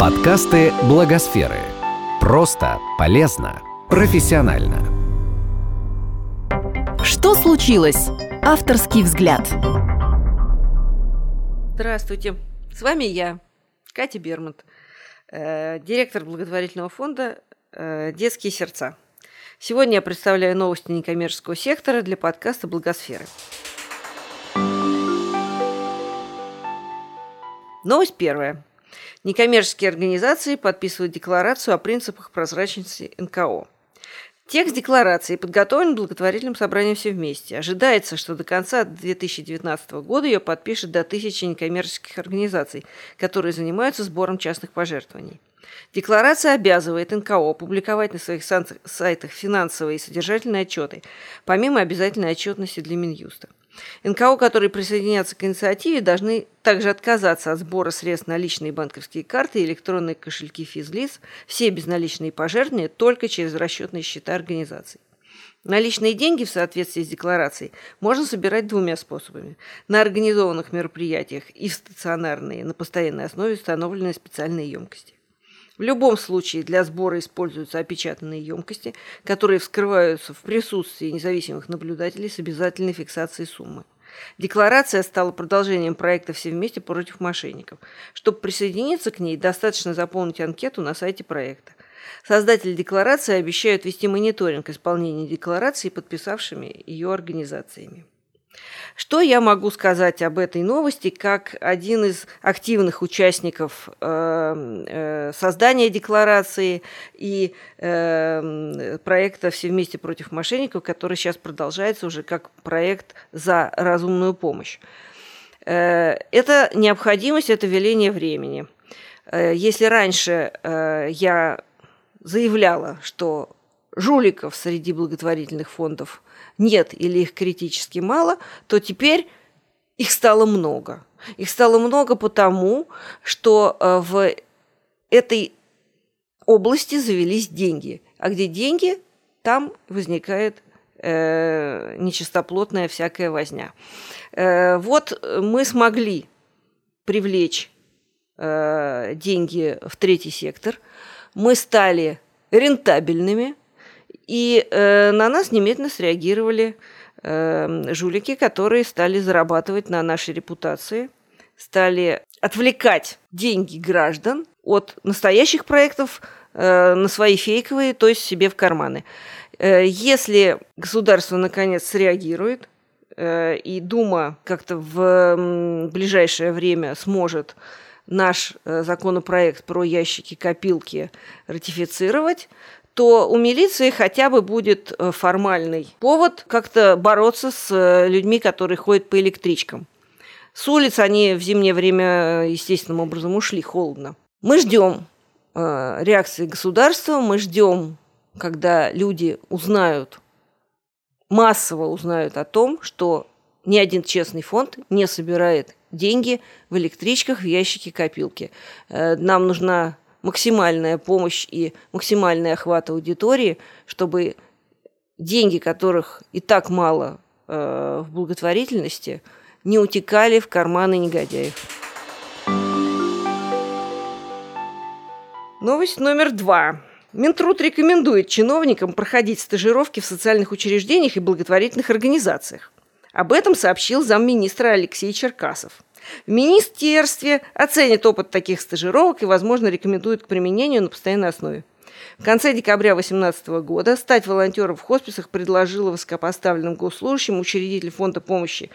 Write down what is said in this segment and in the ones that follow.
Подкасты Благосферы. Просто, полезно, профессионально. Что случилось? Авторский взгляд. Здравствуйте. С вами я, Катя Бермонт, э, директор благотворительного фонда э, «Детские сердца». Сегодня я представляю новости некоммерческого сектора для подкаста «Благосферы». Новость первая. Некоммерческие организации подписывают декларацию о принципах прозрачности НКО. Текст декларации подготовлен благотворительным собранием «Все вместе». Ожидается, что до конца 2019 года ее подпишет до тысячи некоммерческих организаций, которые занимаются сбором частных пожертвований. Декларация обязывает НКО публиковать на своих сайтах финансовые и содержательные отчеты, помимо обязательной отчетности для Минюста. НКО, которые присоединятся к инициативе, должны также отказаться от сбора средств на личные банковские карты и электронные кошельки физлиц, все безналичные пожертвования только через расчетные счета организаций. Наличные деньги в соответствии с декларацией можно собирать двумя способами. На организованных мероприятиях и в стационарные, на постоянной основе установленные специальные емкости. В любом случае для сбора используются опечатанные емкости, которые вскрываются в присутствии независимых наблюдателей с обязательной фиксацией суммы. Декларация стала продолжением проекта «Все вместе против мошенников». Чтобы присоединиться к ней, достаточно заполнить анкету на сайте проекта. Создатели декларации обещают вести мониторинг исполнения декларации подписавшими ее организациями. Что я могу сказать об этой новости как один из активных участников э, э, создания декларации и э, проекта «Все вместе против мошенников», который сейчас продолжается уже как проект за разумную помощь? Это необходимость, это веление времени. Если раньше я заявляла, что жуликов среди благотворительных фондов нет или их критически мало, то теперь их стало много. Их стало много потому, что э, в этой области завелись деньги. А где деньги, там возникает э, нечистоплотная всякая возня. Э, вот мы смогли привлечь э, деньги в третий сектор. Мы стали рентабельными, и э, на нас немедленно среагировали э, жулики, которые стали зарабатывать на нашей репутации, стали отвлекать деньги граждан от настоящих проектов э, на свои фейковые, то есть себе в карманы. Э, если государство наконец среагирует, э, и Дума как-то в ближайшее время сможет наш э, законопроект про ящики-копилки ратифицировать, то у милиции хотя бы будет э, формальный повод как-то бороться с э, людьми, которые ходят по электричкам. С улиц они в зимнее время э, естественным образом ушли, холодно. Мы ждем э, реакции государства, мы ждем, когда люди узнают, массово узнают о том, что ни один честный фонд не собирает деньги в электричках, в ящике копилки. Нам нужна максимальная помощь и максимальный охват аудитории, чтобы деньги, которых и так мало э, в благотворительности, не утекали в карманы негодяев. Новость номер два. Минтруд рекомендует чиновникам проходить стажировки в социальных учреждениях и благотворительных организациях. Об этом сообщил замминистра Алексей Черкасов – в министерстве оценят опыт таких стажировок и, возможно, рекомендуют к применению на постоянной основе. В конце декабря 2018 года стать волонтером в хосписах предложила высокопоставленным госслужащим учредитель фонда помощи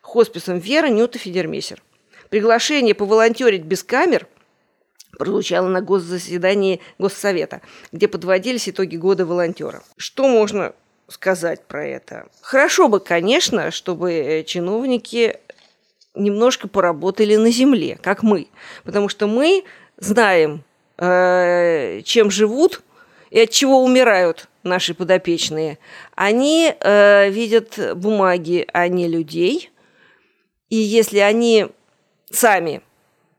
хосписам Вера Нюта Федермесер. Приглашение поволонтерить без камер прозвучало на госзаседании Госсовета, где подводились итоги года волонтера. Что можно сказать про это? Хорошо бы, конечно, чтобы чиновники немножко поработали на земле, как мы. Потому что мы знаем, э, чем живут и от чего умирают наши подопечные. Они э, видят бумаги, а не людей. И если они сами,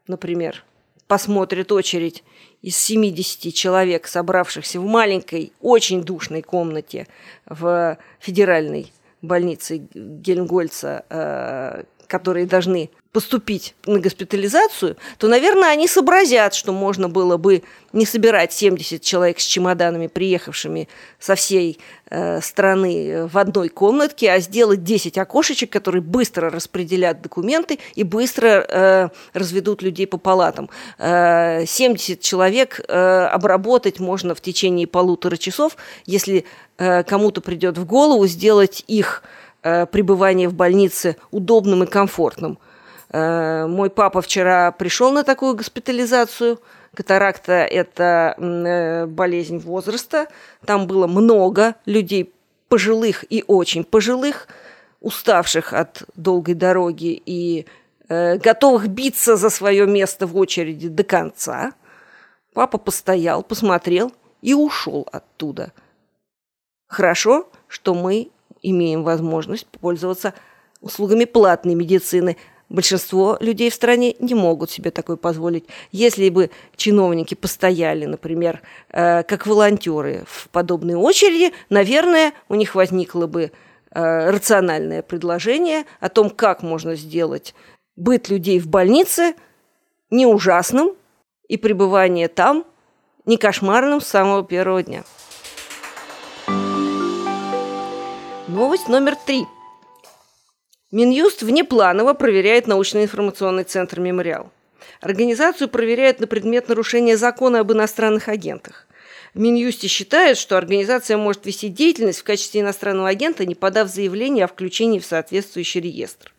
например, посмотрят очередь из 70 человек, собравшихся в маленькой, очень душной комнате в федеральной больнице Гельмгольца, э, которые должны поступить на госпитализацию, то, наверное, они сообразят, что можно было бы не собирать 70 человек с чемоданами, приехавшими со всей э, страны в одной комнатке, а сделать 10 окошечек, которые быстро распределят документы и быстро э, разведут людей по палатам. Э, 70 человек э, обработать можно в течение полутора часов, если э, кому-то придет в голову сделать их э, пребывание в больнице удобным и комфортным – Э, мой папа вчера пришел на такую госпитализацию. Катаракта – это э, болезнь возраста. Там было много людей пожилых и очень пожилых, уставших от долгой дороги и э, готовых биться за свое место в очереди до конца. Папа постоял, посмотрел и ушел оттуда. Хорошо, что мы имеем возможность пользоваться услугами платной медицины – Большинство людей в стране не могут себе такое позволить. Если бы чиновники постояли, например, э, как волонтеры в подобной очереди, наверное, у них возникло бы э, рациональное предложение о том, как можно сделать быт людей в больнице не ужасным и пребывание там не кошмарным с самого первого дня. Новость номер три – Минюст внепланово проверяет научно-информационный центр «Мемориал». Организацию проверяют на предмет нарушения закона об иностранных агентах. В Минюсте считают, что организация может вести деятельность в качестве иностранного агента, не подав заявление о включении в соответствующий реестр.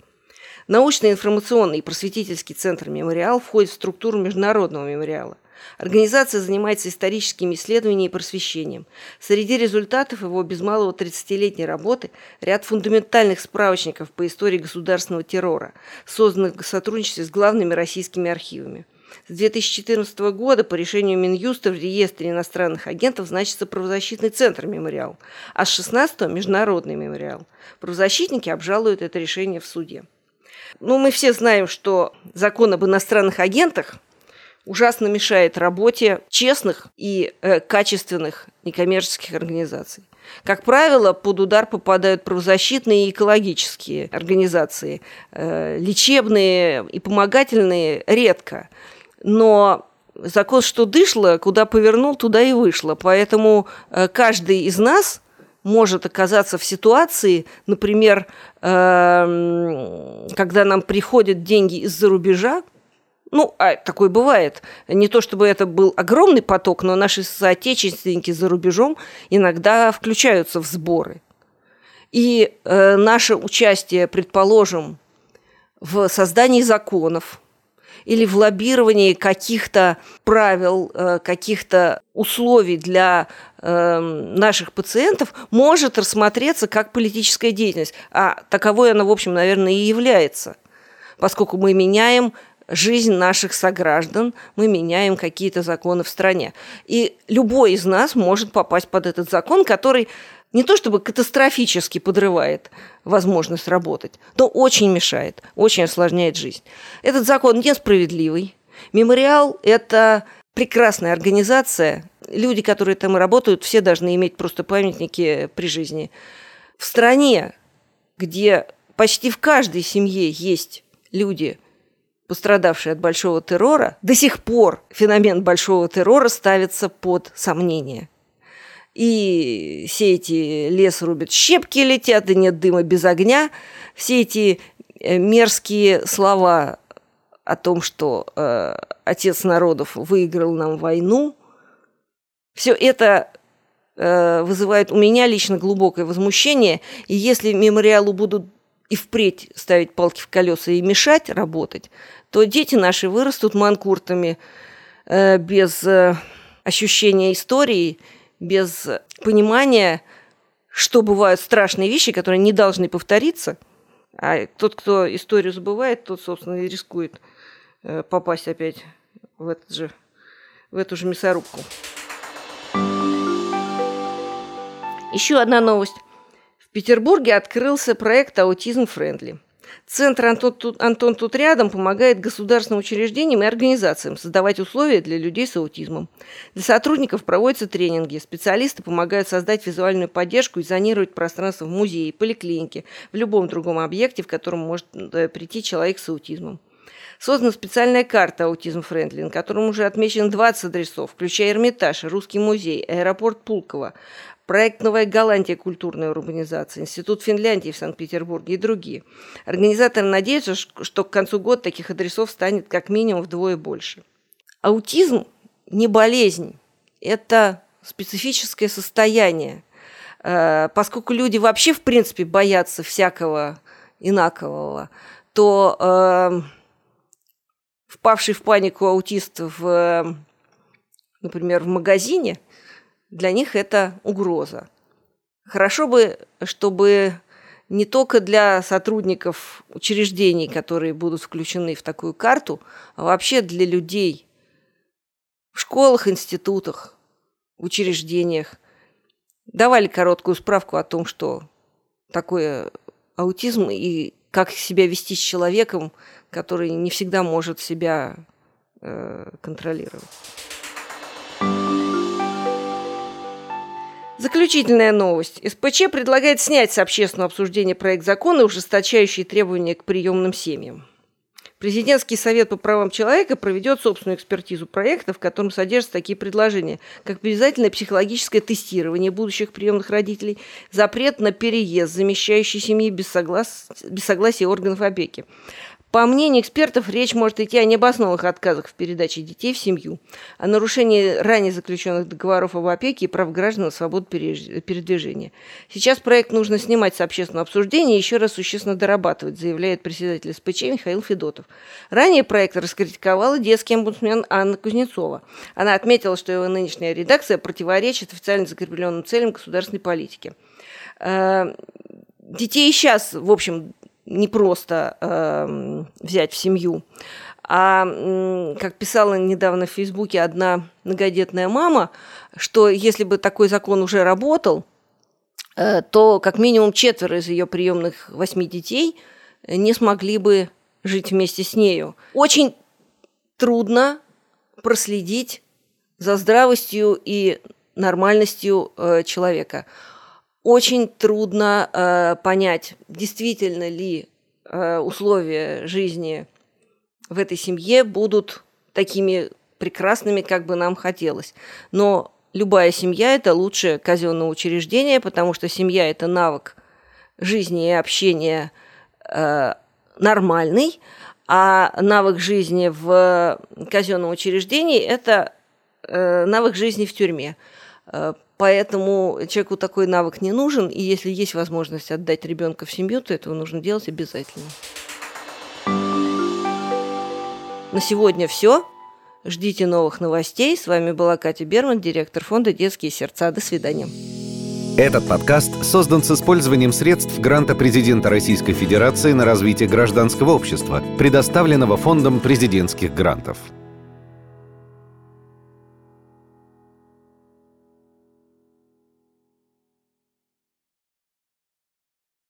Научно-информационный и просветительский центр «Мемориал» входит в структуру международного мемориала. Организация занимается историческими исследованиями и просвещением. Среди результатов его без малого 30-летней работы ряд фундаментальных справочников по истории государственного террора, созданных в сотрудничестве с главными российскими архивами. С 2014 года по решению Минюста в реестре иностранных агентов значится правозащитный центр «Мемориал», а с 16 Международный мемориал. Правозащитники обжалуют это решение в суде. Ну, мы все знаем, что закон об иностранных агентах – ужасно мешает работе честных и э, качественных некоммерческих организаций. Как правило, под удар попадают правозащитные и экологические организации. Э, лечебные и помогательные редко. Но закон, что дышло, куда повернул, туда и вышло. Поэтому э, каждый из нас может оказаться в ситуации, например, э, когда нам приходят деньги из-за рубежа, ну, а такое бывает. Не то чтобы это был огромный поток, но наши соотечественники за рубежом иногда включаются в сборы. И э, наше участие, предположим, в создании законов или в лоббировании каких-то правил, э, каких-то условий для э, наших пациентов может рассмотреться как политическая деятельность. А таковой она, в общем, наверное, и является, поскольку мы меняем жизнь наших сограждан, мы меняем какие-то законы в стране. И любой из нас может попасть под этот закон, который не то чтобы катастрофически подрывает возможность работать, но очень мешает, очень осложняет жизнь. Этот закон несправедливый. Мемориал – это прекрасная организация. Люди, которые там работают, все должны иметь просто памятники при жизни. В стране, где почти в каждой семье есть люди – пострадавшие от большого террора, до сих пор феномен большого террора ставится под сомнение. И все эти лес рубят, щепки летят, и нет дыма без огня. Все эти э, мерзкие слова о том, что э, отец народов выиграл нам войну, все это э, вызывает у меня лично глубокое возмущение. И если мемориалу будут и впредь ставить палки в колеса и мешать работать, то дети наши вырастут манкуртами э, без э, ощущения истории, без понимания, что бывают страшные вещи, которые не должны повториться. А тот, кто историю забывает, тот, собственно, и рискует э, попасть опять в, этот же, в эту же мясорубку. Еще одна новость. Петербурге открылся проект «Аутизм Френдли». Центр «Антон тут, Антон тут рядом» помогает государственным учреждениям и организациям создавать условия для людей с аутизмом. Для сотрудников проводятся тренинги. Специалисты помогают создать визуальную поддержку и зонировать пространство в музее, поликлинике, в любом другом объекте, в котором может прийти человек с аутизмом. Создана специальная карта «Аутизм Френдли», на котором уже отмечено 20 адресов, включая Эрмитаж, Русский музей, аэропорт Пулково, проект «Новая Голландия. Культурная урбанизация», Институт Финляндии в Санкт-Петербурге и другие. Организаторы надеются, что к концу года таких адресов станет как минимум вдвое больше. Аутизм не болезнь, это специфическое состояние, э, поскольку люди вообще, в принципе, боятся всякого инакового, то э, впавший в панику аутист в, например, в магазине – для них это угроза. Хорошо бы, чтобы не только для сотрудников учреждений, которые будут включены в такую карту, а вообще для людей в школах, институтах, учреждениях давали короткую справку о том, что такое аутизм и как себя вести с человеком, который не всегда может себя э, контролировать. Заключительная новость. СПЧ предлагает снять с общественного обсуждения проект закона, ужесточающий требования к приемным семьям. Президентский совет по правам человека проведет собственную экспертизу проекта, в котором содержатся такие предложения, как обязательное психологическое тестирование будущих приемных родителей, запрет на переезд, замещающий семьи без, соглас... без согласия органов опеки, по мнению экспертов, речь может идти о необоснованных отказах в передаче детей в семью, о нарушении ранее заключенных договоров об опеке и прав граждан на свободу передвижения. Сейчас проект нужно снимать с общественного обсуждения и еще раз существенно дорабатывать, заявляет председатель СПЧ Михаил Федотов. Ранее проект раскритиковала детский омбудсмен Анна Кузнецова. Она отметила, что его нынешняя редакция противоречит официально закрепленным целям государственной политики. Э, детей сейчас, в общем, не просто э, взять в семью. А, как писала недавно в Фейсбуке одна многодетная мама, что если бы такой закон уже работал, э, то как минимум четверо из ее приемных восьми детей не смогли бы жить вместе с нею. Очень трудно проследить за здравостью и нормальностью э, человека очень трудно э, понять, действительно ли э, условия жизни в этой семье будут такими прекрасными, как бы нам хотелось. Но любая семья – это лучшее казенное учреждение, потому что семья – это навык жизни и общения э, нормальный, а навык жизни в казенном учреждении – это э, навык жизни в тюрьме. Поэтому человеку такой навык не нужен, и если есть возможность отдать ребенка в семью, то этого нужно делать обязательно. На сегодня все. Ждите новых новостей. С вами была Катя Берман, директор фонда «Детские сердца». До свидания. Этот подкаст создан с использованием средств гранта президента Российской Федерации на развитие гражданского общества, предоставленного Фондом президентских грантов.